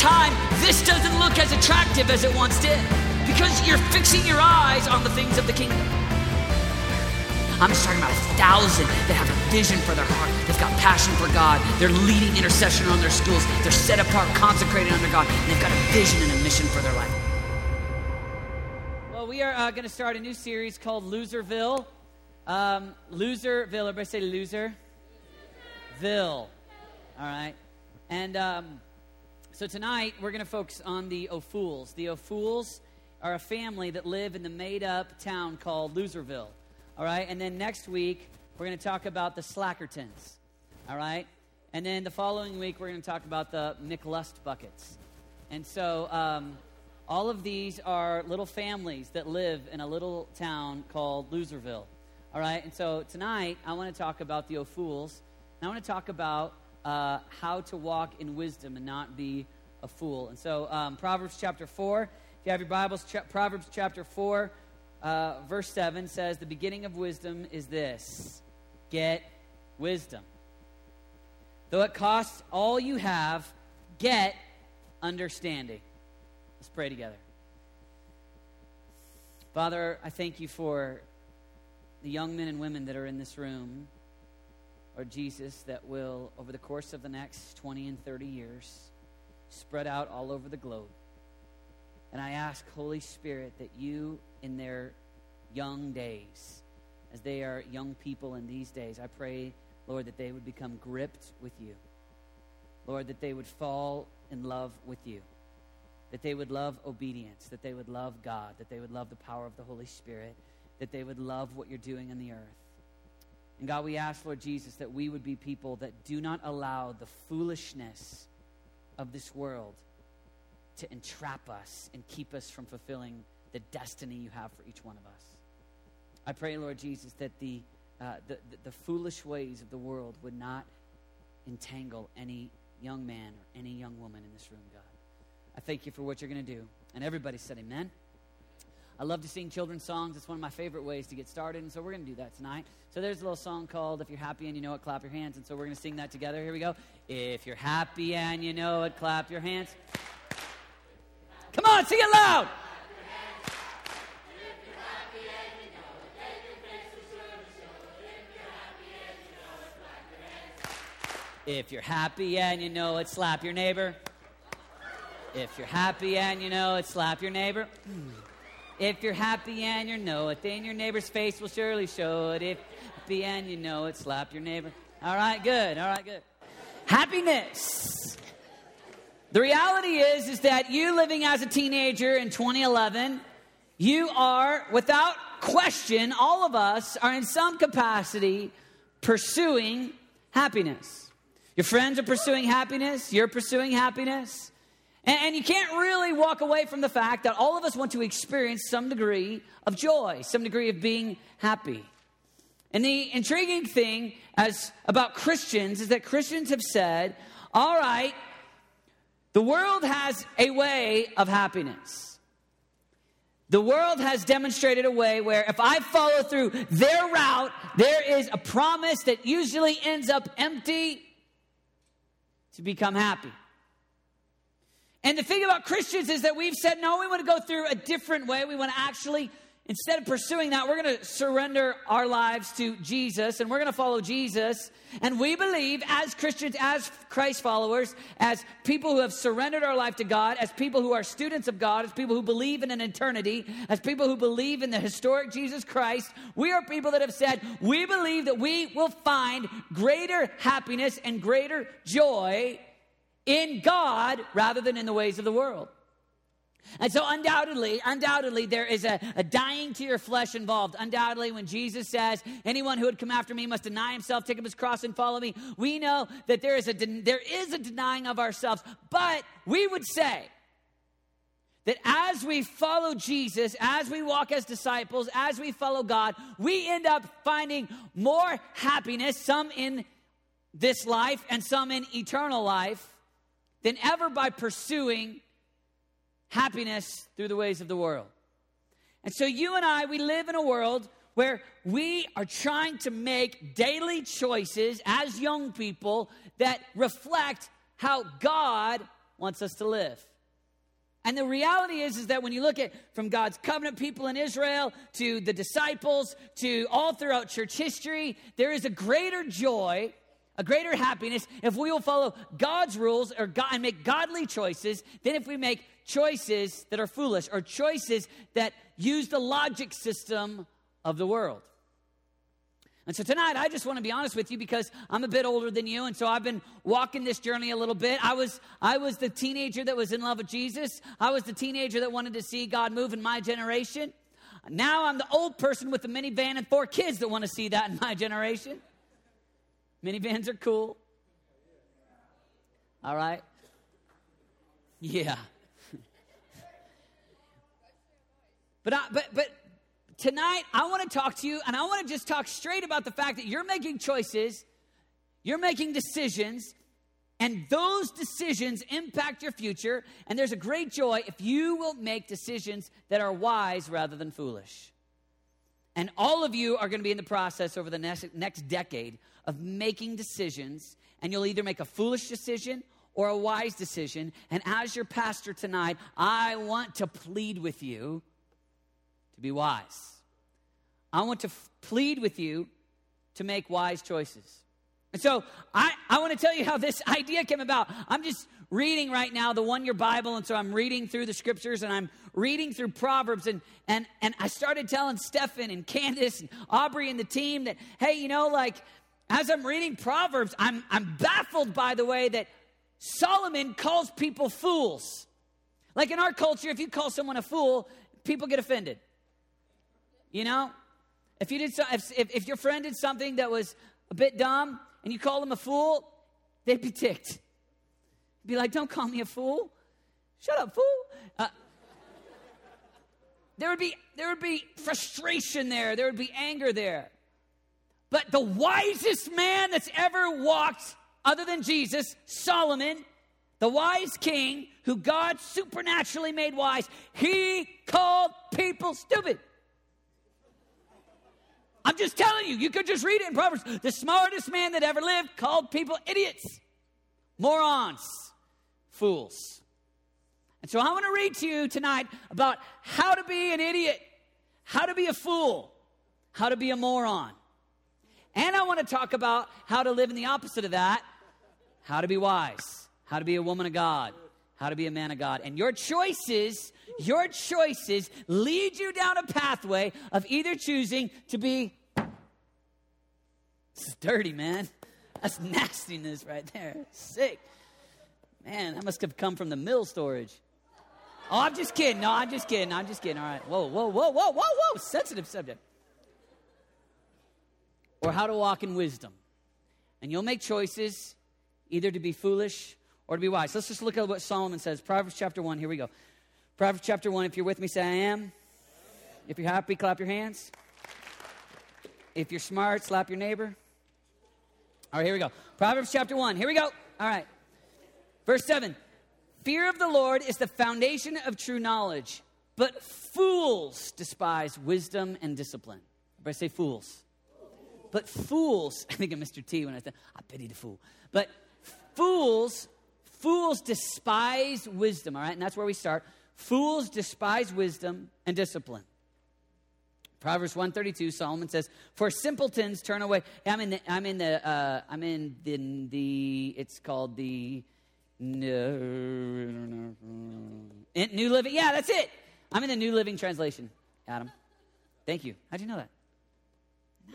time, this doesn't look as attractive as it once did because you're fixing your eyes on the things of the kingdom. I'm just talking about a thousand that have a vision for their heart. They've got passion for God. They're leading intercession on their schools. They're set apart, consecrated under God. And they've got a vision and a mission for their life. Well, we are uh, going to start a new series called Loserville. Um, Loserville. Everybody say loser. Ville. All right. And um, so tonight we're going to focus on the O'Fools. The O'Fools are a family that live in the made up town called Loserville. All right. And then next week, we're going to talk about the Slackertons. All right. And then the following week, we're going to talk about the McLust buckets. And so um, all of these are little families that live in a little town called Loserville. All right. And so tonight, I want to talk about the O'Fools. And I want to talk about uh, how to walk in wisdom and not be a fool. And so, um, Proverbs chapter 4, if you have your Bibles, cha- Proverbs chapter 4, uh, verse 7 says, The beginning of wisdom is this get wisdom. Though it costs all you have, get understanding. Let's pray together. Father, I thank you for the young men and women that are in this room, or Jesus, that will, over the course of the next 20 and 30 years, spread out all over the globe. And I ask, Holy Spirit, that you in their young days, as they are young people in these days. I pray, Lord, that they would become gripped with you. Lord, that they would fall in love with you. That they would love obedience, that they would love God, that they would love the power of the Holy Spirit, that they would love what you're doing in the earth. And God, we ask, Lord Jesus, that we would be people that do not allow the foolishness of this world to entrap us and keep us from fulfilling the destiny you have for each one of us. I pray, Lord Jesus, that the, uh, the, the, foolish ways of the world would not entangle any young man or any young woman in this room, God. I thank you for what you're going to do. And everybody said, Amen. I love to sing children's songs. It's one of my favorite ways to get started, and so we're going to do that tonight. So there's a little song called If You're Happy and You Know It, Clap Your Hands. And so we're going to sing that together. Here we go. If you're happy and you know it, clap your hands. Come on, sing it loud. If you're happy and you know it, slap your neighbor. If you're happy and you know it, slap your neighbor. If you're happy and you know it, then your neighbor's face will surely show it. If happy and you know it, slap your neighbor. All right, good. All right, good. Happiness. The reality is, is that you living as a teenager in 2011, you are, without question, all of us are in some capacity pursuing happiness. Your friends are pursuing happiness, you're pursuing happiness. And, you can't really walk away from the fact that all of us want to experience some degree of joy, some degree of being happy. And the intriguing thing as about Christians is that Christians have said, all right, the world has a way of happiness. The world has demonstrated a way where if I follow through their route, there is a promise that usually ends up empty to become happy. And the thing about Christians is that we've said, no, we want to go through a different way. We want to actually, instead of pursuing that, we're going to surrender our lives to Jesus and we're going to follow Jesus. And we believe, as Christians, as Christ followers, as people who have surrendered our life to God, as people who are students of God, as people who believe in an eternity, as people who believe in the historic Jesus Christ, we are people that have said, we believe that we will find greater happiness and greater joy in God rather than in the ways of the world. And so, undoubtedly, undoubtedly, there is a, a, dying to your flesh involved. Undoubtedly, when Jesus says, anyone who would come after me must deny himself, take up his cross, and follow me, we know that there is a, there is a denying of ourselves. But we would say that as we follow Jesus, as we walk as disciples, as we follow God, we end up finding more happiness, some in this life and some in eternal life than ever by pursuing happiness through the ways of the world. And so, you and I, we live in a world where we are trying to make daily choices as young people that reflect how God wants us to live. And the reality is, is that when you look at from God's covenant people in Israel to the disciples to all throughout church history, there is a greater joy, a greater happiness if we will follow God's rules or God, and make godly choices than if we make choices that are foolish or choices that use the logic system of the world. And so tonight, I just want to be honest with you because I'm a bit older than you, and so I've been walking this journey a little bit. I was, I was the teenager that was in love with Jesus. I was the teenager that wanted to see God move in my generation. Now I'm the old person with the minivan and four kids that want to see that in my generation. Minivans are cool. All right? Yeah. but I, but but tonight I want to talk to you and I want to just talk straight about the fact that you're making choices, you're making decisions, and those decisions impact your future. And there's a great joy if you will make decisions that are wise rather than foolish. And all of you are going to be in the process over the next, next decade of making decisions, and you'll either make a foolish decision or a wise decision. And as your pastor tonight, I want to plead with you to be wise. I want to f- plead with you to make wise choices. And so I, I want to tell you how this idea came about. I'm just reading right now the one year Bible, and so I'm reading through the scriptures and I'm reading through Proverbs. And, and, and I started telling Stefan and Candace and Aubrey and the team that, hey, you know, like as I'm reading Proverbs, I'm, I'm baffled by the way that Solomon calls people fools. Like in our culture, if you call someone a fool, people get offended. You know, if you did so, if, if, if your friend did something that was a bit dumb and you call them a fool, they'd be ticked. Be like, don't call me a fool. Shut up, fool. Uh, there would be there would be frustration there. There would be anger there. But the wisest man that's ever walked, other than Jesus, Solomon, the wise king who God supernaturally made wise, he called people stupid. I'm just telling you, you could just read it in Proverbs. The smartest man that ever lived called people idiots, morons, fools. And so I want to read to you tonight about how to be an idiot, how to be a fool, how to be a moron. And I want to talk about how to live in the opposite of that how to be wise, how to be a woman of God, how to be a man of God. And your choices, your choices lead you down a pathway of either choosing to be. This is dirty, man. That's nastiness right there. Sick. Man, that must have come from the mill storage. Oh, I'm just kidding. No, I'm just kidding. I'm just kidding. All right. Whoa, whoa, whoa, whoa, whoa, whoa. Sensitive subject. Or how to walk in wisdom. And you'll make choices either to be foolish or to be wise. Let's just look at what Solomon says. Proverbs chapter 1, here we go. Proverbs chapter 1, if you're with me, say, I am. If you're happy, clap your hands. If you're smart, slap your neighbor. All right, here we go. Proverbs chapter 1, here we go. All right. Verse 7 Fear of the Lord is the foundation of true knowledge, but fools despise wisdom and discipline. Everybody say fools. But fools, I think of Mr. T when I said, I pity the fool. But fools, fools despise wisdom, all right? And that's where we start. Fools despise wisdom and discipline. Proverbs 132, Solomon says, For simpletons turn away. I'm in the, I'm in the, uh, I'm in the, the, it's called the New Living. Yeah, that's it. I'm in the New Living Translation, Adam. Thank you. How'd you know that?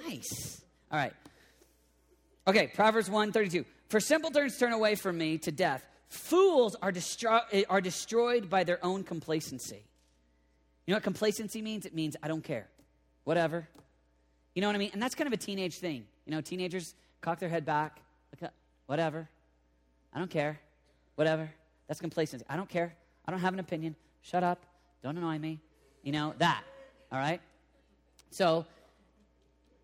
Nice. All right. Okay, Proverbs 132. For simpletons turn away from me to death. Fools are, are destroyed by their own complacency. You know what complacency means? It means I don't care. Whatever. You know what I mean? And that's kind of a teenage thing. You know, teenagers cock their head back, whatever. I don't care. Whatever. That's complacency. I don't care. I don't have an opinion. Shut up. Don't annoy me. You know, that. All right? So,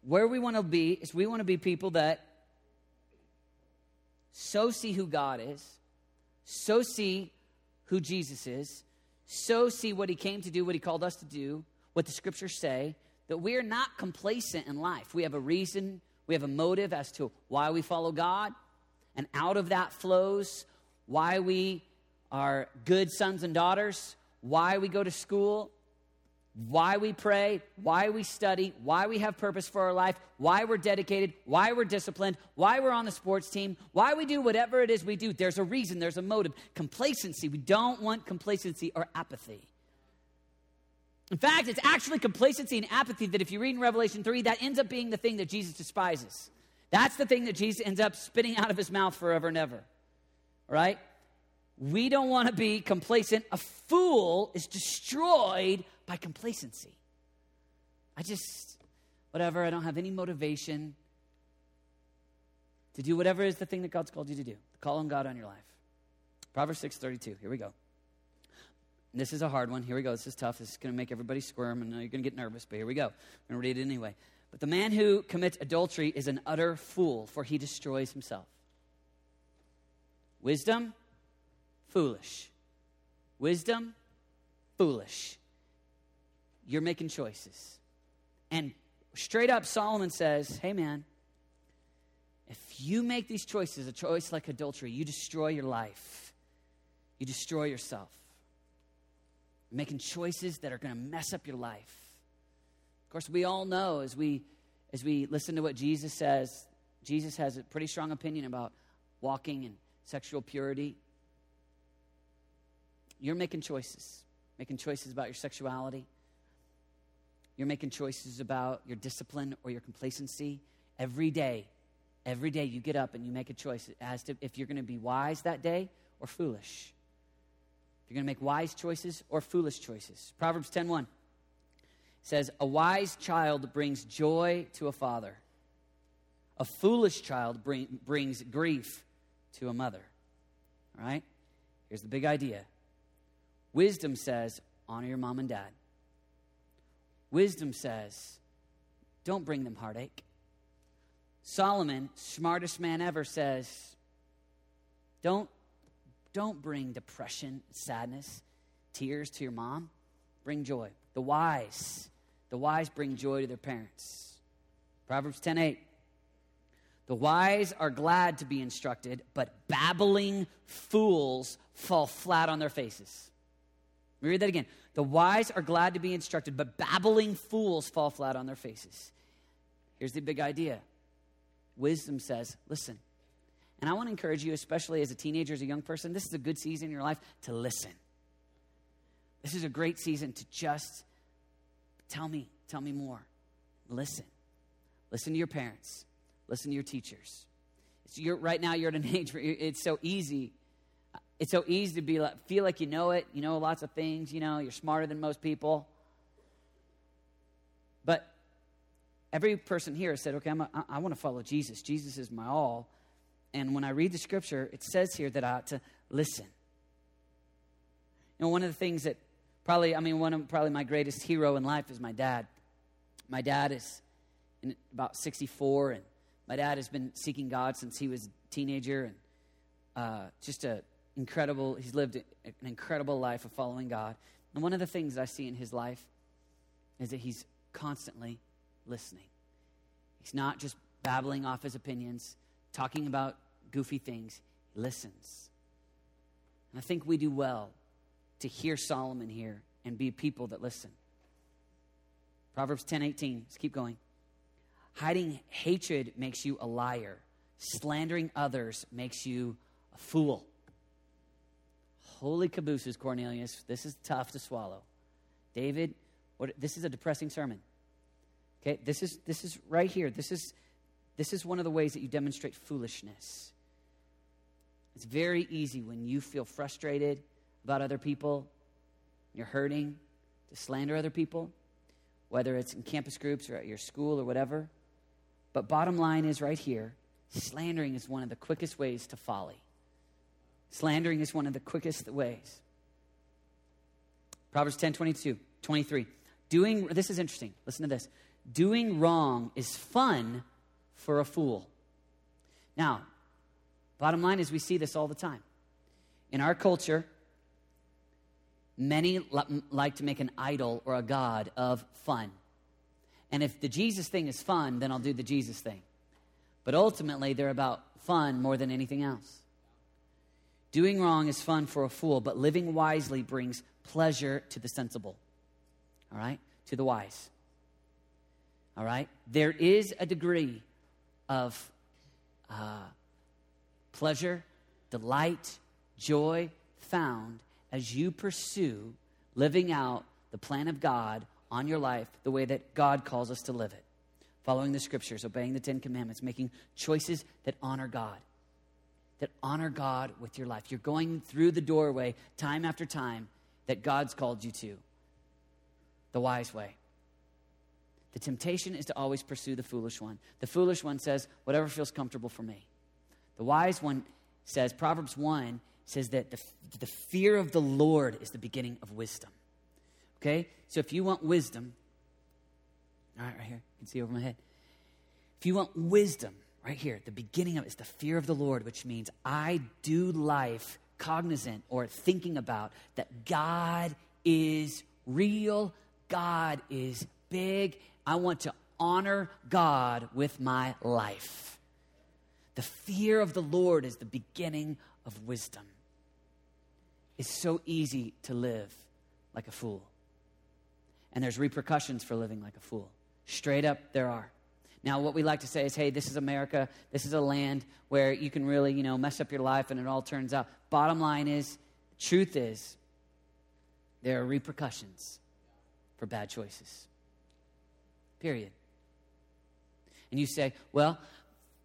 where we want to be is we want to be people that so see who God is, so see who Jesus is, so see what he came to do, what he called us to do, what the scriptures say, that we are not complacent in life. We have a reason, we have a motive as to why we follow God, and out of that flows why we are good sons and daughters, why we go to school, why we pray, why we study, why we have purpose for our life, why we're dedicated, why we're disciplined, why we're on the sports team, why we do whatever it is we do. There's a reason, there's a motive. Complacency, we don't want complacency or apathy. In fact, it's actually complacency and apathy that if you read in Revelation 3, that ends up being the thing that Jesus despises. That's the thing that Jesus ends up spitting out of his mouth forever and ever. Right? We don't want to be complacent. A fool is destroyed by complacency. I just, whatever, I don't have any motivation to do whatever is the thing that God's called you to do. Call on God on your life. Proverbs 6:32. Here we go. This is a hard one. Here we go. This is tough. This is going to make everybody squirm, and you're going to get nervous, but here we go. I'm going to read it anyway. But the man who commits adultery is an utter fool, for he destroys himself. Wisdom, foolish. Wisdom, foolish you're making choices. And straight up, Solomon says, hey, man, if you make these choices, a choice like adultery, you destroy your life, you destroy yourself. You're making choices that are going to mess up your life. Of course, we all know as we as we listen to what Jesus says, Jesus has a pretty strong opinion about walking in sexual purity. You're making choices, making choices about your sexuality, you're making choices about your discipline or your complacency every day. Every day you get up and you make a choice as to if you're going to be wise that day or foolish. If you're going to make wise choices or foolish choices. Proverbs 10:1 says, "A wise child brings joy to a father. A foolish child bring, brings grief to a mother." All right? Here's the big idea. Wisdom says, honor your mom and dad. Wisdom says, don't bring them heartache. Solomon, smartest man ever, says, don't, don't bring depression, sadness, tears to your mom. Bring joy. The wise, the wise bring joy to their parents. Proverbs 10 8. The wise are glad to be instructed, but babbling fools fall flat on their faces. Let me read that again. The wise are glad to be instructed, but babbling fools fall flat on their faces. Here's the big idea wisdom says, listen. And I want to encourage you, especially as a teenager, as a young person, this is a good season in your life to listen. This is a great season to just tell me, tell me more. Listen. Listen to your parents. Listen to your teachers. Right now, you're at an age where it's so easy it's so easy to be like, feel like you know it, you know lots of things, you know, you're smarter than most people. But every person here said, okay, I'm want to follow Jesus. Jesus is my all. And when I read the scripture, it says here that I ought to listen. You know, one of the things that probably, I mean, one of probably my greatest hero in life is my dad. My dad is about 64, and my dad has been seeking God since he was a teenager, and uh, just a incredible, he's lived an incredible life of following God. And one of the things I see in his life is that he's constantly listening. He's not just babbling off his opinions, talking about goofy things. He listens. And I think we do well to hear Solomon here and be people that listen. Proverbs 10 18. Let's keep going. Hiding hatred makes you a liar, slandering others makes you a fool. Holy cabooses, Cornelius. This is tough to swallow. David, what, this is a depressing sermon. Okay, this is, this is right here. This is, this is one of the ways that you demonstrate foolishness. It's very easy when you feel frustrated about other people, you're hurting, to slander other people, whether it's in campus groups or at your school or whatever. But bottom line is right here slandering is one of the quickest ways to folly. Slandering is one of the quickest ways. Proverbs 10 22, 23. Doing, this is interesting. Listen to this. Doing wrong is fun for a fool. Now, bottom line is we see this all the time. In our culture, many like to make an idol or a god of fun. And if the Jesus thing is fun, then I'll do the Jesus thing. But ultimately, they're about fun more than anything else. Doing wrong is fun for a fool, but living wisely brings pleasure to the sensible. All right? To the wise. All right? There is a degree of uh, pleasure, delight, joy found as you pursue living out the plan of God on your life the way that God calls us to live it. Following the scriptures, obeying the Ten Commandments, making choices that honor God. That honor God with your life. You're going through the doorway time after time that God's called you to. The wise way. The temptation is to always pursue the foolish one. The foolish one says, whatever feels comfortable for me. The wise one says, Proverbs 1 says that the, the fear of the Lord is the beginning of wisdom. Okay? So if you want wisdom, all right, right here, you can see over my head. If you want wisdom, right here, the beginning of it is the fear of the Lord, which means I do life cognizant or thinking about that God is real, God is big. I want to honor God with my life. The fear of the Lord is the beginning of wisdom. It's so easy to live like a fool. And there's repercussions for living like a fool. Straight up, there are. Now, what we like to say is, hey, this is America. This is a land where you can really, you know, mess up your life and it all turns out. Bottom line is, truth is, there are repercussions for bad choices. Period. And you say, well,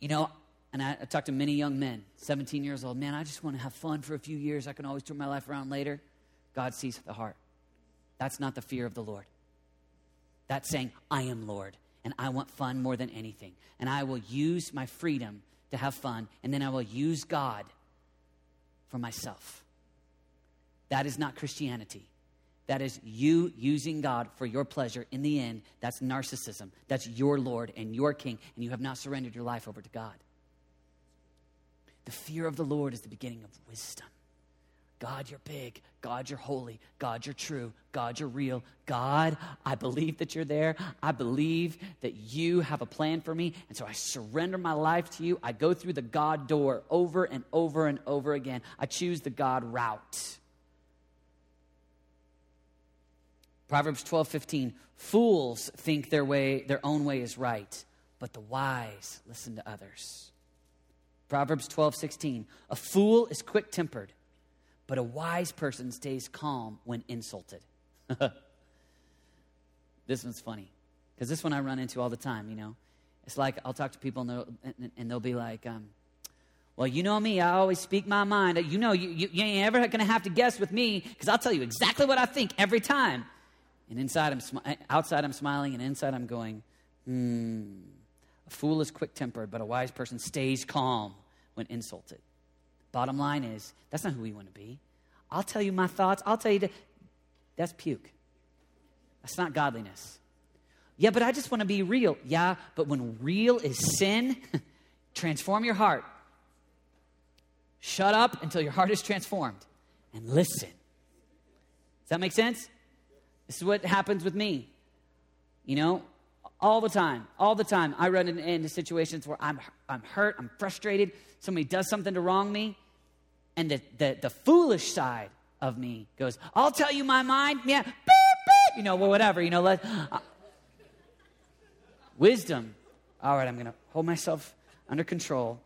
you know, and I, I talk to many young men, 17 years old, man, I just want to have fun for a few years. I can always turn my life around later. God sees the heart. That's not the fear of the Lord. That's saying, I am Lord, and I want fun more than anything. And I will use my freedom to have fun, and then I will use God for myself. That is not Christianity. That is you using God for your pleasure. In the end, that's narcissism. That's your Lord and your King, and you have not surrendered your life over to God. The fear of the Lord is the beginning of wisdom. God, you're big. God, you're holy. God, you're true. God, you're real. God, I believe that you're there. I believe that you have a plan for me. And so I surrender my life to you. I go through the God door over and over and over again. I choose the God route. Proverbs 12, 15. Fools think their way, their own way is right, but the wise listen to others. Proverbs 12, 16. A fool is quick tempered, but a wise person stays calm when insulted. this one's funny because this one I run into all the time, you know. It's like I'll talk to people and they'll, and they'll be like, um, well, you know me, I always speak my mind. You know, you, you, you ain't ever going to have to guess with me because I'll tell you exactly what I think every time. And inside I'm smi- outside I'm smiling, and inside I'm going, hmm. A fool is quick tempered, but a wise person stays calm when insulted. Bottom line is, that's not who we want to be. I'll tell you my thoughts. I'll tell you that. That's puke. That's not godliness. Yeah, but I just want to be real. Yeah, but when real is sin, transform your heart. Shut up until your heart is transformed and listen. Does that make sense? This is what happens with me. You know, all the time, all the time, I run into situations where I'm, I'm hurt, I'm frustrated, somebody does something to wrong me, and the, the, the foolish side of me goes, I'll tell you my mind, yeah, beep, beep, you know, well, whatever, you know, let, uh, wisdom. All right, I'm going to hold myself under control.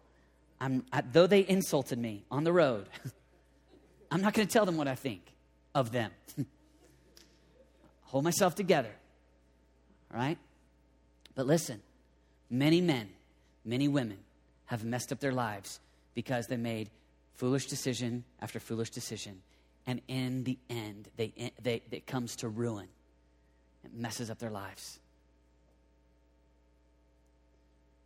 I'm, I, though they insulted me on the road, I'm not going to tell them what I think of them. hold myself together. All right? But listen, many men, many women have messed up their lives because they made foolish decision after foolish decision. And in the end, they, they, it comes to ruin. It messes up their lives.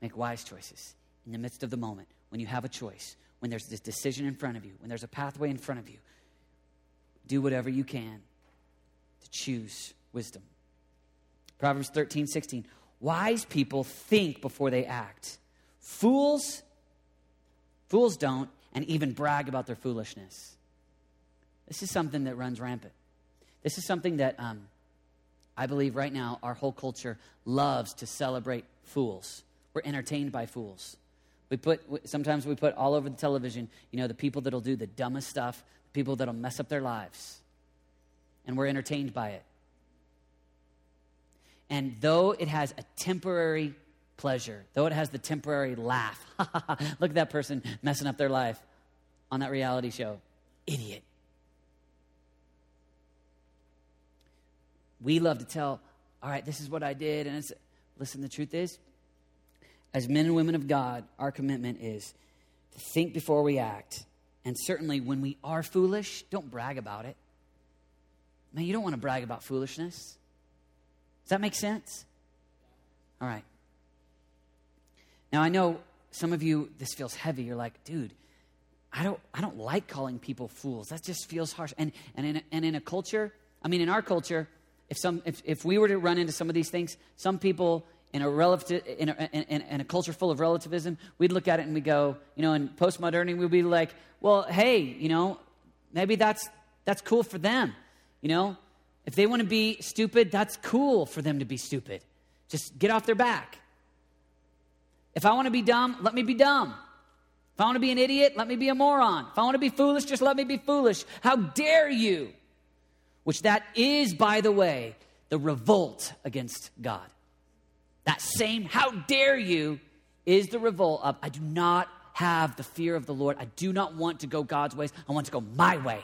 Make wise choices in the midst of the moment when you have a choice, when there's this decision in front of you, when there's a pathway in front of you. Do whatever you can to choose wisdom. Proverbs 13, 16. Wise people think before they act. Fools, fools don't, and even brag about their foolishness. This is something that runs rampant. This is something that um, I believe right now our whole culture loves to celebrate fools. We're entertained by fools. We put, sometimes we put all over the television, you know, the people that'll do the dumbest stuff, the people that'll mess up their lives. And we're entertained by it. And though it has a temporary pleasure, though it has the temporary laugh, look at that person messing up their life on that reality show. Idiot. We love to tell, all right, this is what I did. And it's, listen, the truth is, as men and women of God, our commitment is to think before we act. And certainly when we are foolish, don't brag about it. Man, you don't want to brag about foolishness. Does that make sense? All right. Now I know some of you this feels heavy. You're like, dude, I don't I don't like calling people fools. That just feels harsh. And and in a, and in a culture, I mean in our culture, if some if, if we were to run into some of these things, some people in a, relative, in, a, in, in a culture full of relativism, we'd look at it and we go, you know, in postmodernity, we'd be like, well, hey, you know, maybe that's that's cool for them. You know, if they want to be stupid, that's cool for them to be stupid. Just get off their back. If I want to be dumb, let me be dumb. If I want to be an idiot, let me be a moron. If I want to be foolish, just let me be foolish. How dare you? Which that is, by the way, the revolt against God. That same, how dare you, is the revolt of, I do not have the fear of the Lord. I do not want to go God's ways. I want to go my way.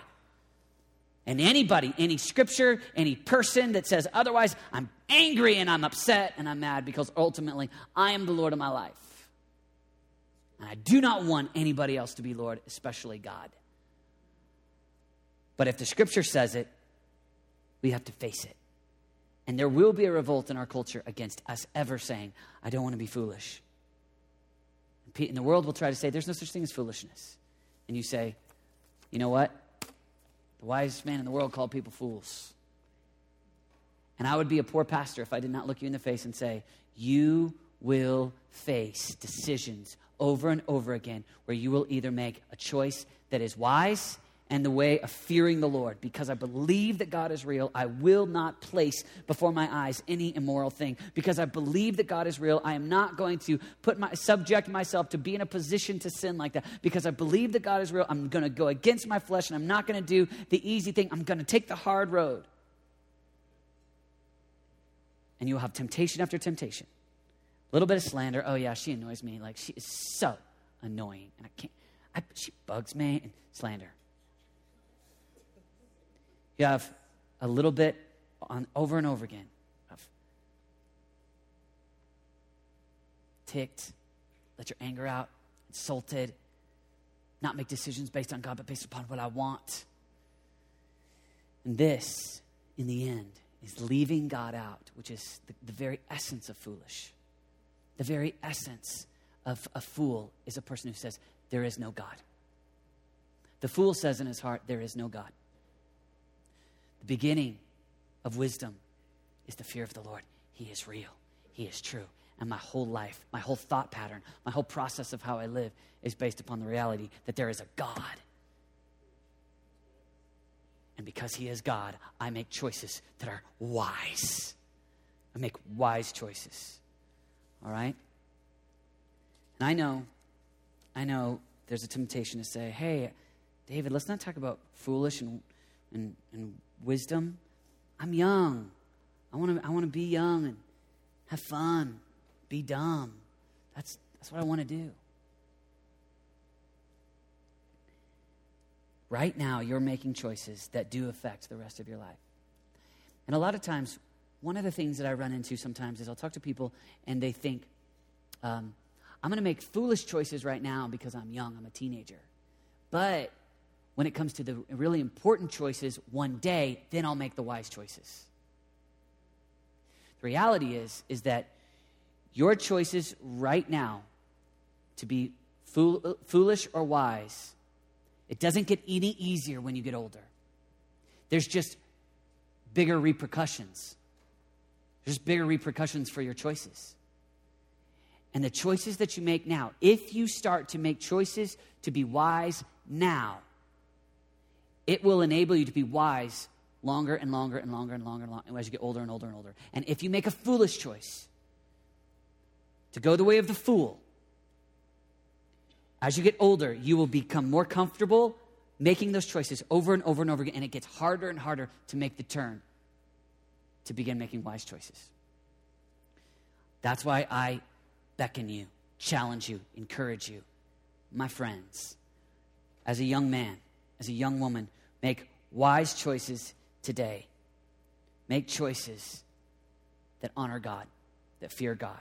And anybody, any scripture, any person that says otherwise, I'm angry and I'm upset and I'm mad because ultimately I am the Lord of my life. And I do not want anybody else to be Lord, especially God. But if the scripture says it, we have to face it. And there will be a revolt in our culture against us ever saying, I don't want to be foolish. And the world will try to say, there's no such thing as foolishness. And you say, you know what? The wisest man in the world called people fools. And I would be a poor pastor if I did not look you in the face and say, You will face decisions over and over again where you will either make a choice that is wise and the way of fearing the Lord. Because I believe that God is real, I will not place before my eyes any immoral thing. Because I believe that God is real, I am not going to put my subject myself to be in a position to sin like that. Because I believe that God is real, I'm going to go against my flesh and I'm not going to do the easy thing. I'm going to take the hard road. And you will have temptation after temptation. A little bit of slander. Oh, yeah, she annoys me. Like, she is so annoying. And I can't, I, she bugs me. And slander. You have a little bit on over and over again of ticked, let your anger out, insulted, not make decisions based on God, but based upon what I want. And this, in the end, is leaving God out, which is the, the very essence of foolish. The very essence of a fool is a person who says, There is no God. The fool says in his heart, There is no God. The beginning of wisdom is the fear of the Lord. He is real, He is true. And my whole life, my whole thought pattern, my whole process of how I live is based upon the reality that there is a God. And because He is God, I make choices that are wise. I make wise choices. All right? And I know, I know there's a temptation to say, hey, David, let's not talk about foolish and, and, and wisdom. I'm young. I want to I want to be young and have fun, be dumb. That's that's what I want to do. Right now, you're making choices that do affect the rest of your life. And a lot of times, one of the things that I run into sometimes is I'll talk to people and they think, um, I'm going to make foolish choices right now because I'm young, I'm a teenager. But when it comes to the really important choices one day, then I'll make the wise choices. The reality is is that your choices right now to be fool, foolish or wise, it doesn't get any easier when you get older. There's just bigger repercussions. There's bigger repercussions for your choices. And the choices that you make now, if you start to make choices to be wise now, it will enable you to be wise longer and longer and longer and longer and longer as you get older and older and older. And if you make a foolish choice to go the way of the fool, As you get older, you will become more comfortable making those choices over and over and over again, and it gets harder and harder to make the turn to begin making wise choices. That's why I beckon you, challenge you, encourage you, my friends, as a young man, as a young woman, make wise choices today. Make choices that honor God, that fear God.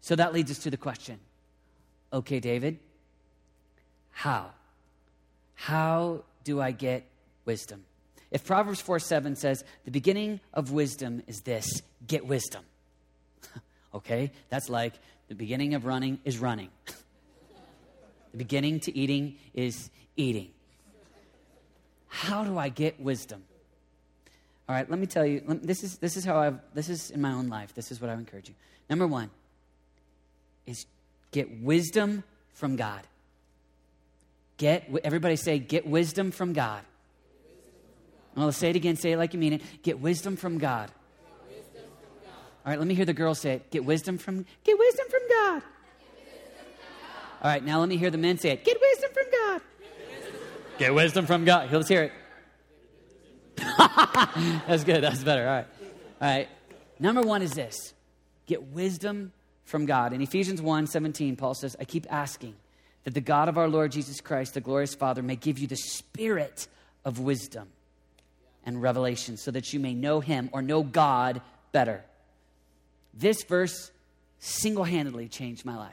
So that leads us to the question okay, David, how? How do I get wisdom? If Proverbs 4 7 says, the beginning of wisdom is this get wisdom. okay, that's like the beginning of running is running, the beginning to eating is eating. How do I get wisdom? All right, let me tell you. This is, this is how I've, this is in my own life. This is what I would encourage you. Number one is get wisdom from God. Get, everybody say, get wisdom from God. Well, say it again. Say it like you mean it. Get wisdom from God. All right, let me hear the girls say it. Get wisdom from, get wisdom from God. All right, now let me hear the men say it. Get wisdom from God. Get wisdom from God. Let's hear it. That's good. That's better. All right. All right. Number one is this get wisdom from God. In Ephesians 1 17, Paul says, I keep asking that the God of our Lord Jesus Christ, the glorious Father, may give you the spirit of wisdom and revelation so that you may know him or know God better. This verse single handedly changed my life.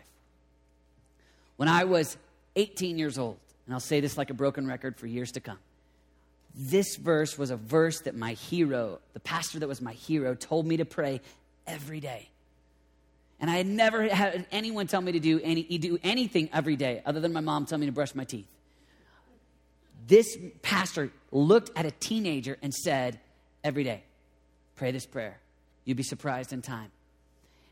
When I was 18 years old, and I'll say this like a broken record for years to come. This verse was a verse that my hero, the pastor that was my hero, told me to pray every day. And I had never had anyone tell me to do, any, do anything every day other than my mom telling me to brush my teeth. This pastor looked at a teenager and said, Every day, pray this prayer. You'd be surprised in time.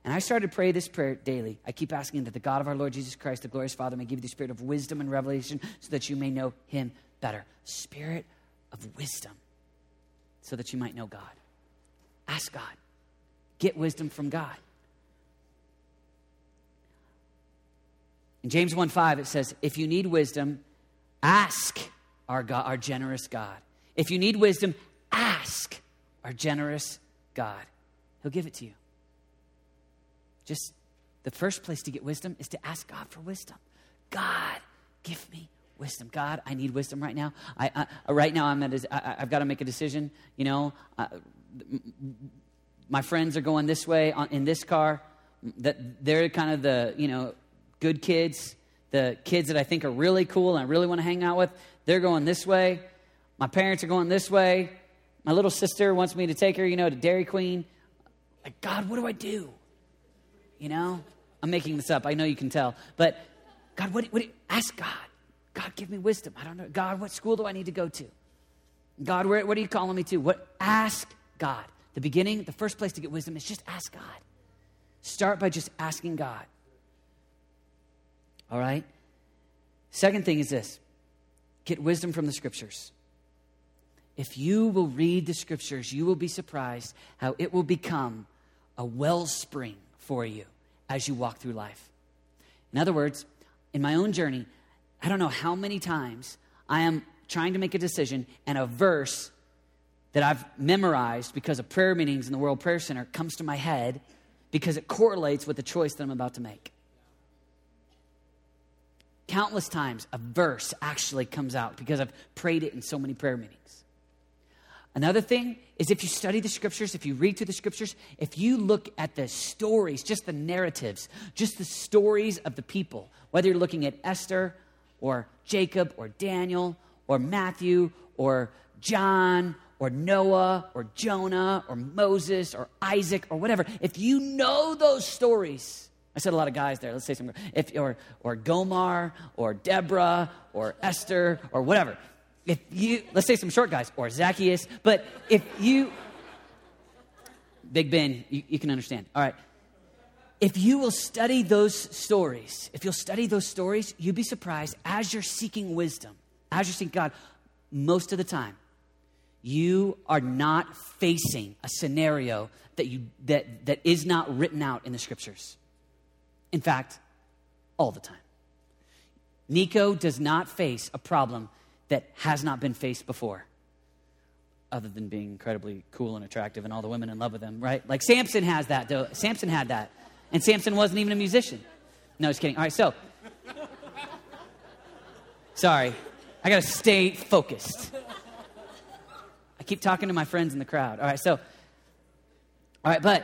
And I started to pray this prayer daily. I keep asking that the God of our Lord Jesus Christ, the glorious Father, may give you the spirit of wisdom and revelation so that you may know him better. Spirit of wisdom so that you might know God. Ask God. Get wisdom from God. In James 1 5, it says, If you need wisdom, ask our, God, our generous God. If you need wisdom, ask our generous God. He'll give it to you. Just the first place to get wisdom is to ask God for wisdom. God, give me wisdom. God, I need wisdom right now. I, I right now I'm at a, I, I've got to make a decision. You know, uh, my friends are going this way on, in this car. That they're kind of the you know good kids, the kids that I think are really cool and I really want to hang out with. They're going this way. My parents are going this way. My little sister wants me to take her, you know, to Dairy Queen. Like, God, what do I do? You know, I'm making this up. I know you can tell. But God, what, what ask God. God, give me wisdom. I don't know. God, what school do I need to go to? God, where, what are you calling me to? What? Ask God. The beginning, the first place to get wisdom is just ask God. Start by just asking God. All right? Second thing is this get wisdom from the scriptures. If you will read the scriptures, you will be surprised how it will become a wellspring for you as you walk through life. In other words, in my own journey, I don't know how many times I am trying to make a decision and a verse that I've memorized because of prayer meetings in the World Prayer Center comes to my head because it correlates with the choice that I'm about to make. Countless times a verse actually comes out because I've prayed it in so many prayer meetings. Another thing is if you study the scriptures, if you read through the scriptures, if you look at the stories, just the narratives, just the stories of the people, whether you're looking at Esther or Jacob or Daniel or Matthew or John or Noah or Jonah or Moses or Isaac or whatever, if you know those stories, I said a lot of guys there. Let's say some, if, or, or Gomer or Deborah or Esther or whatever if you, let's say some short guys, or Zacchaeus, but if you, Big Ben, you, you can understand. All right. If you will study those stories, if you'll study those stories, you'd be surprised as you're seeking wisdom, as you're seeking God, most of the time, you are not facing a scenario that, you, that, that is not written out in the scriptures. In fact, all the time. Nico does not face a problem that has not been faced before, other than being incredibly cool and attractive and all the women in love with him, right? Like Samson has that, though. Samson had that. And Samson wasn't even a musician. No, just kidding. All right, so. Sorry. I got to stay focused. I keep talking to my friends in the crowd. All right, so. All right, but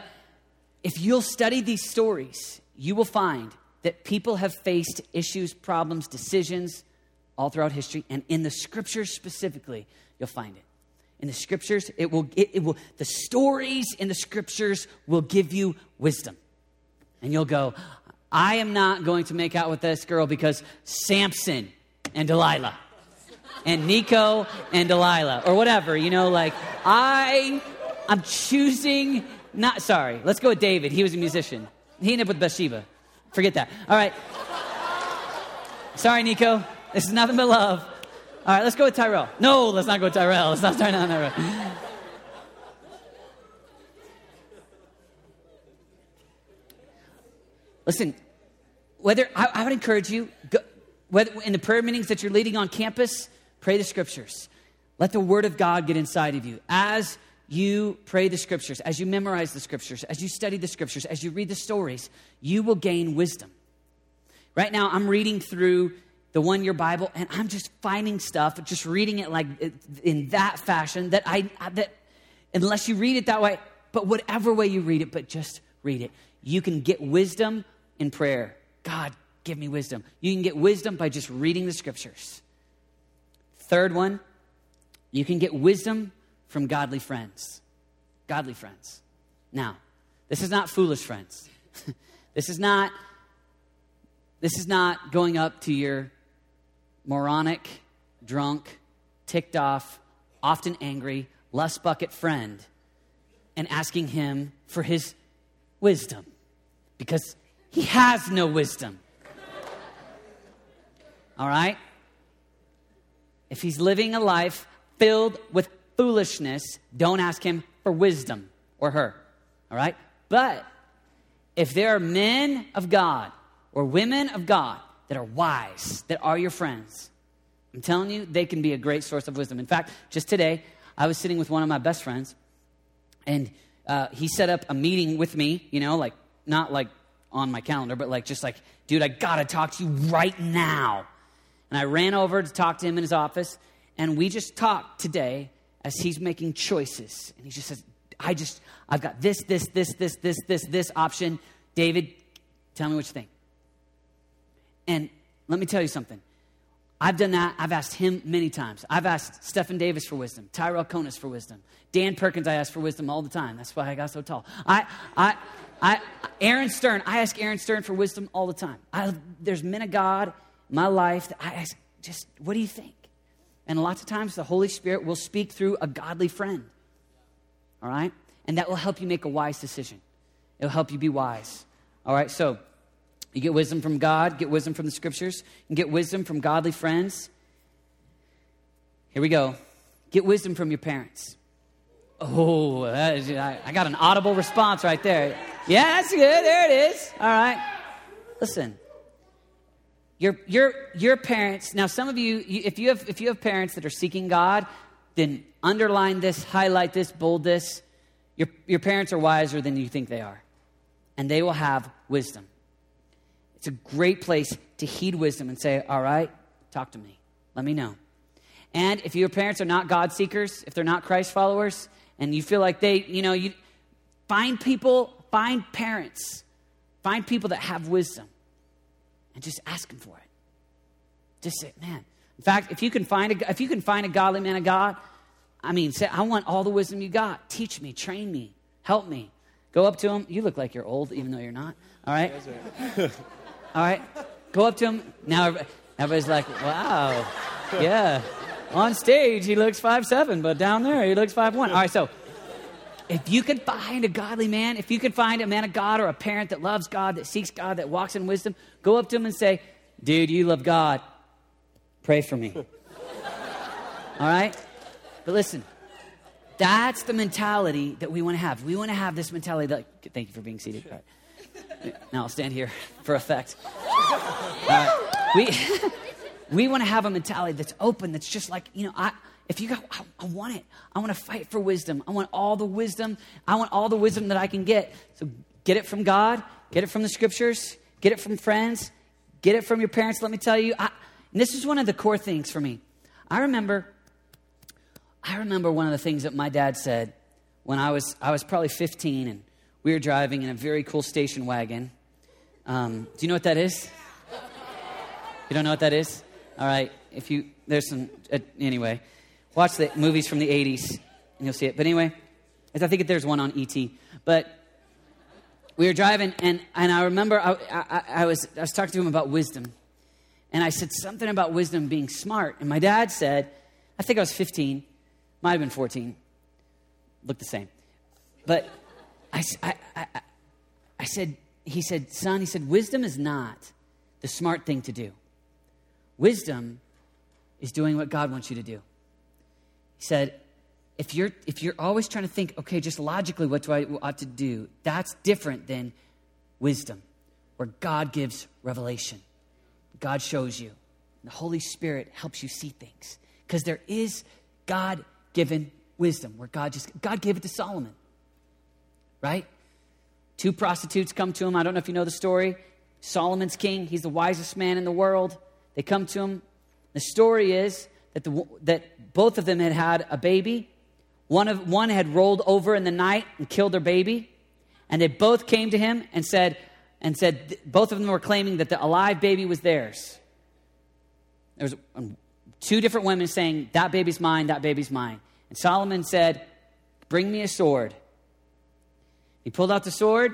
if you'll study these stories, you will find that people have faced issues, problems, decisions all throughout history, and in the scriptures specifically, you'll find it. In the scriptures, it will, it, it will, the stories in the scriptures will give you wisdom. And you'll go, I am not going to make out with this girl because Samson and Delilah and Nico and Delilah or whatever, you know, like I I'm choosing not sorry. Let's go with David. He was a musician. He ended up with Bathsheba. Forget that. All right. Sorry, Nico. This is nothing but love. All right, let's go with Tyrell. No, let's not go with Tyrell. Let's not down that road. Listen, whether I, I would encourage you, go, whether in the prayer meetings that you're leading on campus, pray the scriptures. Let the word of God get inside of you. As you pray the scriptures, as you memorize the scriptures, as you study the scriptures, as you read the stories, you will gain wisdom. Right now, I'm reading through the one year Bible, and I'm just finding stuff, just reading it like in that fashion that I, that unless you read it that way, but whatever way you read it, but just read it, you can get wisdom in prayer. God, give me wisdom. You can get wisdom by just reading the scriptures. Third one, you can get wisdom from godly friends. Godly friends. Now, this is not foolish friends. this is not this is not going up to your moronic, drunk, ticked off, often angry, lust bucket friend and asking him for his wisdom because he has no wisdom. All right? If he's living a life filled with foolishness, don't ask him for wisdom or her. All right? But if there are men of God or women of God that are wise, that are your friends, I'm telling you, they can be a great source of wisdom. In fact, just today, I was sitting with one of my best friends, and uh, he set up a meeting with me, you know, like, not like on my calendar, but like, just like, dude, I gotta talk to you right now. And I ran over to talk to him in his office, and we just talked today as he's making choices. And he just says, I just, I've got this, this, this, this, this, this, this option. David, tell me what you think. And let me tell you something. I've done that. I've asked him many times. I've asked Stephen Davis for wisdom, Tyrell Conus for wisdom, Dan Perkins. I ask for wisdom all the time. That's why I got so tall. I, I, I, Aaron Stern. I ask Aaron Stern for wisdom all the time. I, there's men of God in my life that I ask, just what do you think? And lots of times the Holy Spirit will speak through a godly friend. All right, and that will help you make a wise decision. It'll help you be wise. All right, so you get wisdom from God, get wisdom from the scriptures, and get wisdom from godly friends. Here we go. Get wisdom from your parents. Oh, is, I, I got an audible response right there. Yeah, that's good. There it is. All right. Listen, your, your, your parents, now some of you, if you, have, if you have parents that are seeking God, then underline this, highlight this, bold this. Your, your parents are wiser than you think they are, and they will have wisdom. It's a great place to heed wisdom and say, All right, talk to me. Let me know. And if your parents are not God seekers, if they're not Christ followers, and you feel like they, you know, you find people, find parents, find people that have wisdom, and just ask them for it. Just say, man. In fact, if you can find a, if you can find a godly man of God, I mean, say, I want all the wisdom you got. Teach me, train me, help me. Go up to him. You look like you're old, even though you're not. All right. All right? Go up to him. Now everybody's like, wow, yeah. On stage, he looks five seven, but down there, he looks five one. All right, so if you can find a godly man, if you can find a man of God or a parent that loves God, that seeks God, that walks in wisdom, go up to him and say, dude, you love God. Pray for me. All right? But listen, that's the mentality that we want to have. We want to have this mentality that, thank you for being seated. Now I'll stand here for effect. Uh, we, We want to have a mentality that's open, that's just like, you know, I, if you go, I, I want it. I want to fight for wisdom. I want all the wisdom. I want all the wisdom that I can get. So get it from God, get it from the scriptures, get it from friends, get it from your parents. Let me tell you, I, this is one of the core things for me. I remember, I remember one of the things that my dad said when I was, I was probably 15 and we were driving in a very cool station wagon. Um, do you know what that is? You don't know what that is? All right. If you, there's some, uh, anyway, watch the movies from the 80s and you'll see it. But anyway, I think there's one on ET. But we were driving and, and I remember I, I, I, was, I was talking to him about wisdom. And I said something about wisdom being smart. And my dad said, I think I was 15, might have been 14, looked the same. But I, I, I, I said, he said, son, he said, wisdom is not the smart thing to do. Wisdom is doing what God wants you to do. He said, if you're, if you're always trying to think, okay, just logically, what do I ought to do? That's different than wisdom, where God gives revelation. God shows you. The Holy Spirit helps you see things. Because there is God given wisdom where God just, God gave it to Solomon. Right? Two prostitutes come to him. I don't know if you know the story. Solomon's king, he's the wisest man in the world. They come to him. The story is that, the, that both of them had had a baby. One, of, one had rolled over in the night and killed their baby. And they both came to him and said, and said both of them were claiming that the alive baby was theirs. There was um, two different women saying, That baby's mine, that baby's mine. And Solomon said, Bring me a sword. He pulled out the sword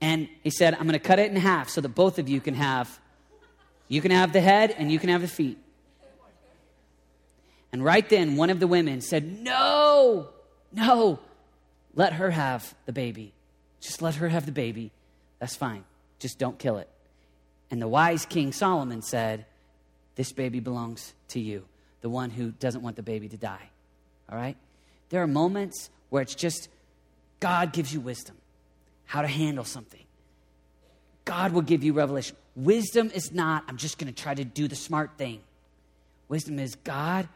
and he said, I'm going to cut it in half so that both of you can have you can have the head and you can have the feet. And right then one of the women said, "No. No. Let her have the baby. Just let her have the baby that's fine. Just don't kill it. And the wise King Solomon said, This baby belongs to you, the one who doesn't want the baby to die. All right? There are moments where it's just God gives you wisdom, how to handle something. God will give you revelation. Wisdom is not, I'm just going to try to do the smart thing. Wisdom is God,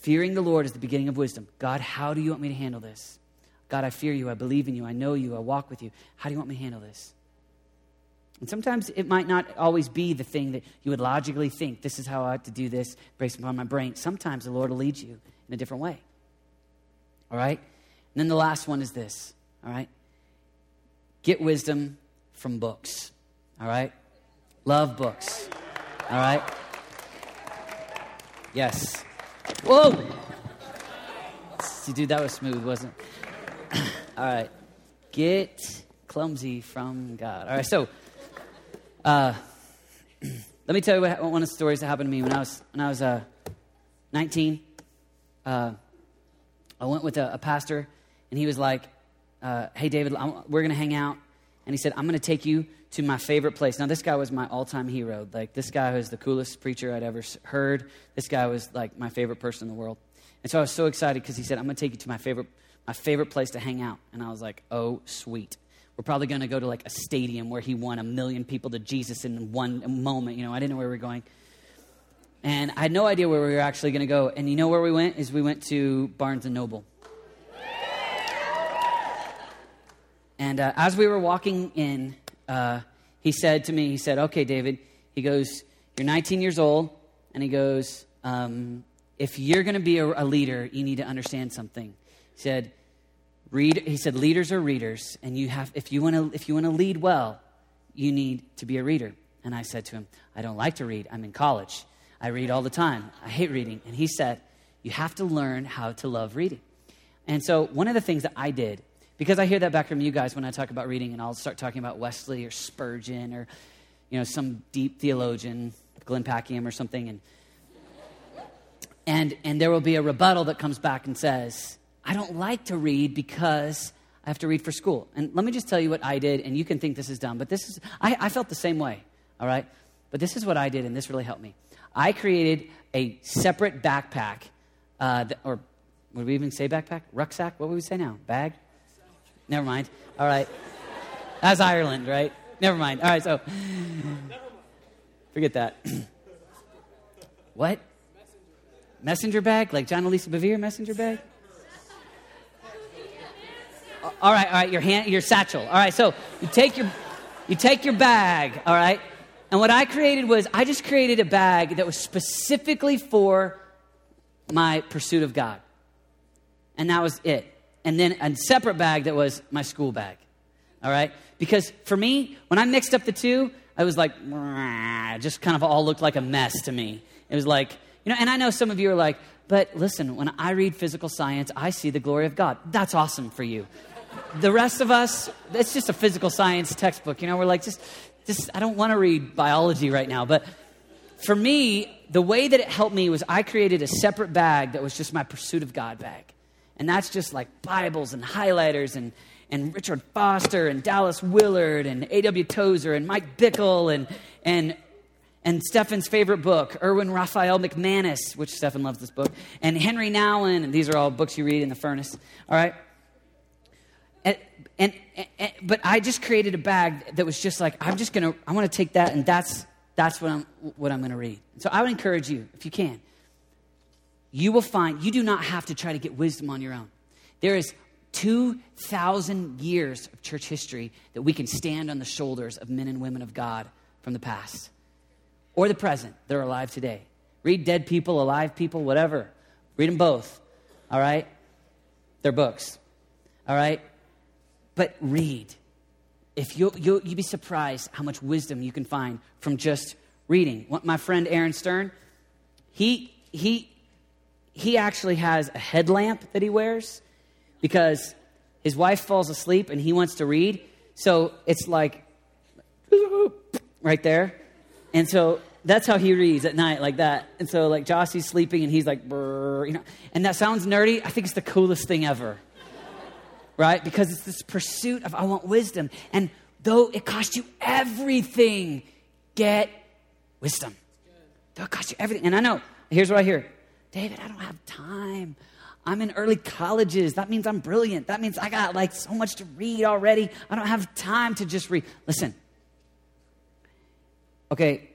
fearing the Lord is the beginning of wisdom. God, how do you want me to handle this? God, I fear you. I believe in you. I know you. I walk with you. How do you want me to handle this? And sometimes it might not always be the thing that you would logically think, this is how I ought to do this based upon my brain. Sometimes the Lord will lead you in a different way. All right? And then the last one is this. All right? Get wisdom from books. All right? Love books. All right? Yes. Whoa! See, dude, that was smooth, wasn't it? All right. Get clumsy from God. All right. So, uh, let me tell you what, one of the stories that happened to me when I was when I was uh, 19. Uh, I went with a, a, pastor, and he was like, uh, "Hey, David, I'm, we're going to hang out." And he said, "I'm going to take you to my favorite place." Now, this guy was my all-time hero. Like this guy was the coolest preacher I'd ever heard. This guy was like my favorite person in the world. And so I was so excited because he said, "I'm going to take you to my favorite my favorite place to hang out. And I was like, oh, sweet. We're probably going to go to like a stadium where he won a million people to Jesus in one moment. You know, I didn't know where we were going. And I had no idea where we were actually going to go. And you know where we went? Is we went to Barnes and Noble. And uh, as we were walking in, uh, he said to me, he said, okay, David, he goes, you're 19 years old. And he goes, um, if you're going to be a, a leader, you need to understand something. He said, Read, he said, leaders are readers, and you have, if you want to, if you want to lead well, you need to be a reader. And I said to him, I don't like to read. I'm in college. I read all the time. I hate reading. And he said, You have to learn how to love reading. And so, one of the things that I did, because I hear that back from you guys when I talk about reading, and I'll start talking about Wesley or Spurgeon or, you know, some deep theologian, Glenn Packiam or something, and, and, and there will be a rebuttal that comes back and says, I don't like to read because I have to read for school. And let me just tell you what I did, and you can think this is dumb, but this is, I, I felt the same way, all right? But this is what I did, and this really helped me. I created a separate backpack, uh, or would we even say backpack? Rucksack? What would we say now? Bag? Never mind. All right. That's Ireland, right? Never mind. All right, so Forget that. what? Messenger bag? Like John Elisa Bevere messenger bag? all right, all right, your hand, your satchel. All right, so you take your, you take your bag. All right, and what I created was I just created a bag that was specifically for my pursuit of God, and that was it. And then a separate bag that was my school bag. All right, because for me, when I mixed up the two, I was like, just kind of all looked like a mess to me. It was like, you know, and I know some of you are like, but listen, when I read physical science, I see the glory of God. That's awesome for you the rest of us, it's just a physical science textbook. You know, we're like, just, just, I don't want to read biology right now. But for me, the way that it helped me was I created a separate bag that was just my pursuit of God bag. And that's just like Bibles and highlighters and, and Richard Foster and Dallas Willard and A.W. Tozer and Mike Bickle and, and, and Stefan's favorite book, Erwin Raphael McManus, which Stefan loves this book, and Henri Nouwen, and these are all books you read in the furnace. All right? And, and, and, but I just created a bag that was just like, I'm just going to, I want to take that and that's, that's what I'm, what I'm going to read. So I would encourage you, if you can, you will find you do not have to try to get wisdom on your own. There is 2,000 years of church history that we can stand on the shoulders of men and women of God from the past or the present. They're alive today. Read dead people, alive people, whatever. Read them both. All right? They're books. All right? But read. If you you'll, you'll be surprised how much wisdom you can find from just reading. My friend Aaron Stern, he, he, he actually has a headlamp that he wears because his wife falls asleep and he wants to read. So it's like right there. And so that's how he reads at night, like that. And so, like, Jossie's sleeping and he's like, you know, and that sounds nerdy. I think it's the coolest thing ever right? Because it's this pursuit of, I want wisdom. And though it costs you everything, get wisdom. Though it costs you everything. And I know, here's what I hear David, I don't have time. I'm in early colleges. That means I'm brilliant. That means I got like so much to read already. I don't have time to just read. Listen. Okay,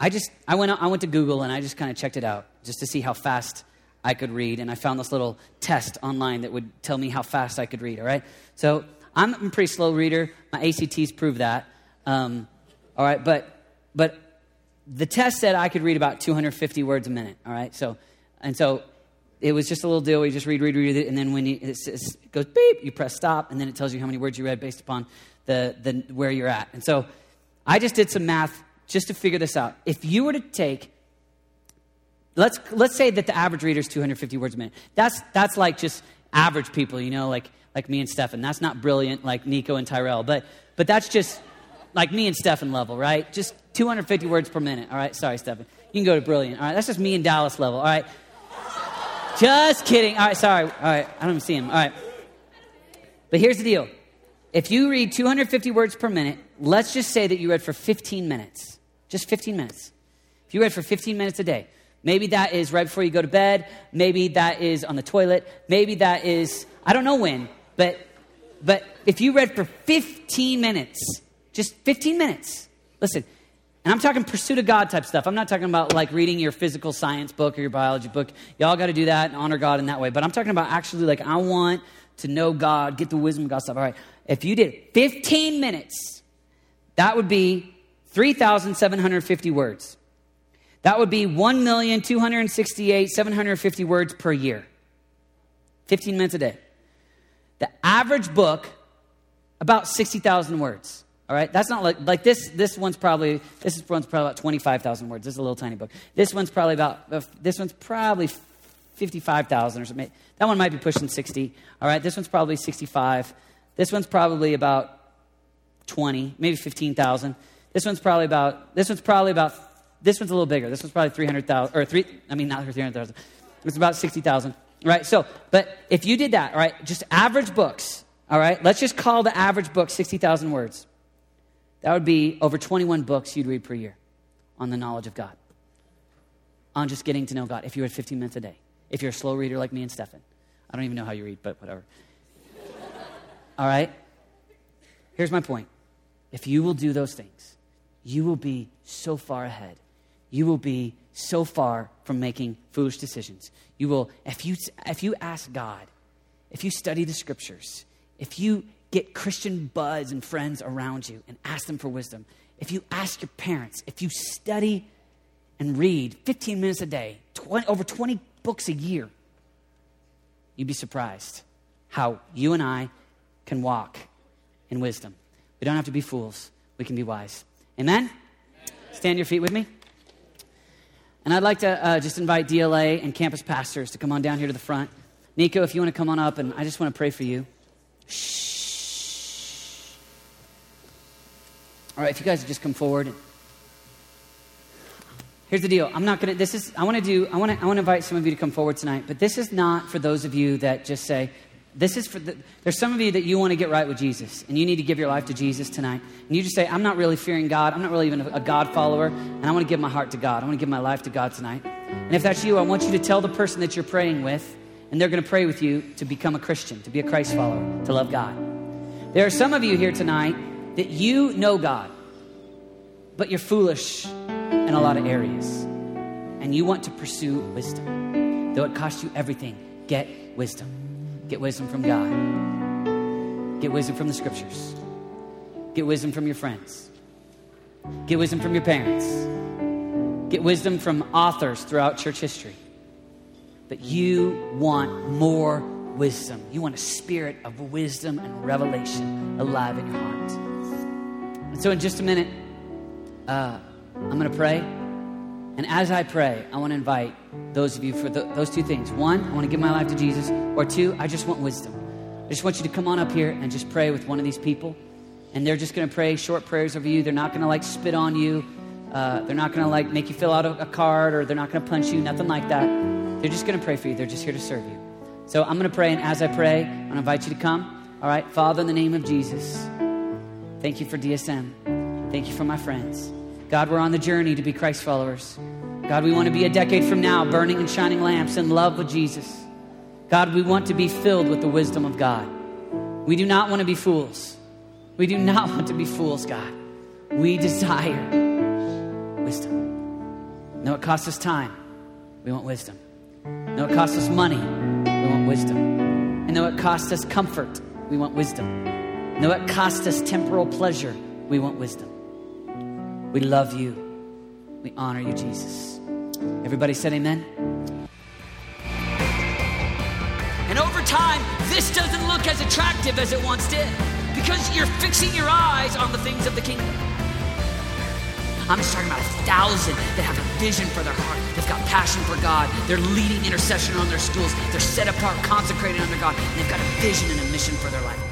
I just I went I went to Google and I just kind of checked it out just to see how fast I could read, and I found this little test online that would tell me how fast I could read, all right? So I'm a pretty slow reader. My ACTs prove that. Um, all right, but, but the test said I could read about 250 words a minute, all right? So, and so it was just a little deal. You just read, read, read it, and then when you, it, it goes beep, you press stop, and then it tells you how many words you read based upon the, the, where you're at. And so I just did some math just to figure this out. If you were to take Let's, let's say that the average reader is 250 words a minute. That's, that's like just average people, you know, like, like me and Stefan. That's not brilliant like Nico and Tyrell, but, but that's just like me and Stefan level, right? Just 250 words per minute, all right? Sorry, Stefan. You can go to brilliant, all right? That's just me and Dallas level, all right? Just kidding. All right, sorry. All right, I don't even see him. All right. But here's the deal. If you read 250 words per minute, let's just say that you read for 15 minutes. Just 15 minutes. If you read for 15 minutes a day, Maybe that is right before you go to bed. Maybe that is on the toilet. Maybe that is, I don't know when, but, but if you read for 15 minutes, just 15 minutes, listen, and I'm talking pursuit of God type stuff. I'm not talking about like reading your physical science book or your biology book. Y'all got to do that and honor God in that way. But I'm talking about actually like, I want to know God, get the wisdom of God stuff. All right. If you did 15 minutes, that would be 3,750 words. That would be 1,268,750 words per year. 15 minutes a day. The average book, about 60,000 words. All right, that's not like like this. This one's probably this one's probably about twenty five thousand words. This is a little tiny book. This one's probably about uh, this one's probably fifty five thousand or something. That one might be pushing sixty. All right, this one's probably sixty five. This one's probably about twenty, maybe fifteen thousand. This one's probably about this one's probably about this one's a little bigger. This one's probably 300,000, or three, I mean, not 300,000. It's about 60,000, right? So, but if you did that, all right, just average books, all right, let's just call the average book 60,000 words. That would be over 21 books you'd read per year on the knowledge of God, on just getting to know God, if you read 15 minutes a day. If you're a slow reader like me and Stefan. I don't even know how you read, but whatever. all right? Here's my point. If you will do those things, you will be so far ahead. You will be so far from making foolish decisions. You will, if you, if you ask God, if you study the scriptures, if you get Christian buds and friends around you and ask them for wisdom, if you ask your parents, if you study and read 15 minutes a day, 20, over 20 books a year, you'd be surprised how you and I can walk in wisdom. We don't have to be fools, we can be wise. Amen? Stand your feet with me. And I'd like to uh, just invite DLA and campus pastors to come on down here to the front. Nico, if you want to come on up, and I just want to pray for you. Shh. All right, if you guys just come forward. Here's the deal. I'm not going to, this is, I want to do, I want to, I want to invite some of you to come forward tonight, but this is not for those of you that just say, this is for the, there's some of you that you want to get right with Jesus and you need to give your life to Jesus tonight. And you just say, I'm not really fearing God. I'm not really even a God follower. And I want to give my heart to God. I want to give my life to God tonight. And if that's you, I want you to tell the person that you're praying with, and they're going to pray with you to become a Christian, to be a Christ follower, to love God. There are some of you here tonight that you know God, but you're foolish in a lot of areas. And you want to pursue wisdom. Though it costs you everything, get wisdom. Get wisdom from God. Get wisdom from the scriptures. Get wisdom from your friends. Get wisdom from your parents. Get wisdom from authors throughout church history. But you want more wisdom. You want a spirit of wisdom and revelation alive in your heart. And so, in just a minute, uh, I'm going to pray. And as I pray, I want to invite those of you for the, those two things. One, I want to give my life to Jesus. Or two, I just want wisdom. I just want you to come on up here and just pray with one of these people. And they're just going to pray short prayers over you. They're not going to like spit on you. Uh, they're not going to like make you fill out a, a card or they're not going to punch you, nothing like that. They're just going to pray for you. They're just here to serve you. So I'm going to pray. And as I pray, I'm going to invite you to come. All right. Father, in the name of Jesus, thank you for DSM. Thank you for my friends. God, we're on the journey to be Christ followers. God, we want to be a decade from now burning and shining lamps in love with Jesus. God, we want to be filled with the wisdom of God. We do not want to be fools. We do not want to be fools, God. We desire wisdom. No, it costs us time. We want wisdom. No, it costs us money. We want wisdom. And though it costs us comfort, we want wisdom. No, it costs us temporal pleasure. We want wisdom. We love you. We honor you, Jesus. Everybody said amen. And over time, this doesn't look as attractive as it once did because you're fixing your eyes on the things of the kingdom. I'm just talking about a thousand that have a vision for their heart. They've got passion for God. They're leading intercession on their schools. They're set apart, consecrated under God. They've got a vision and a mission for their life.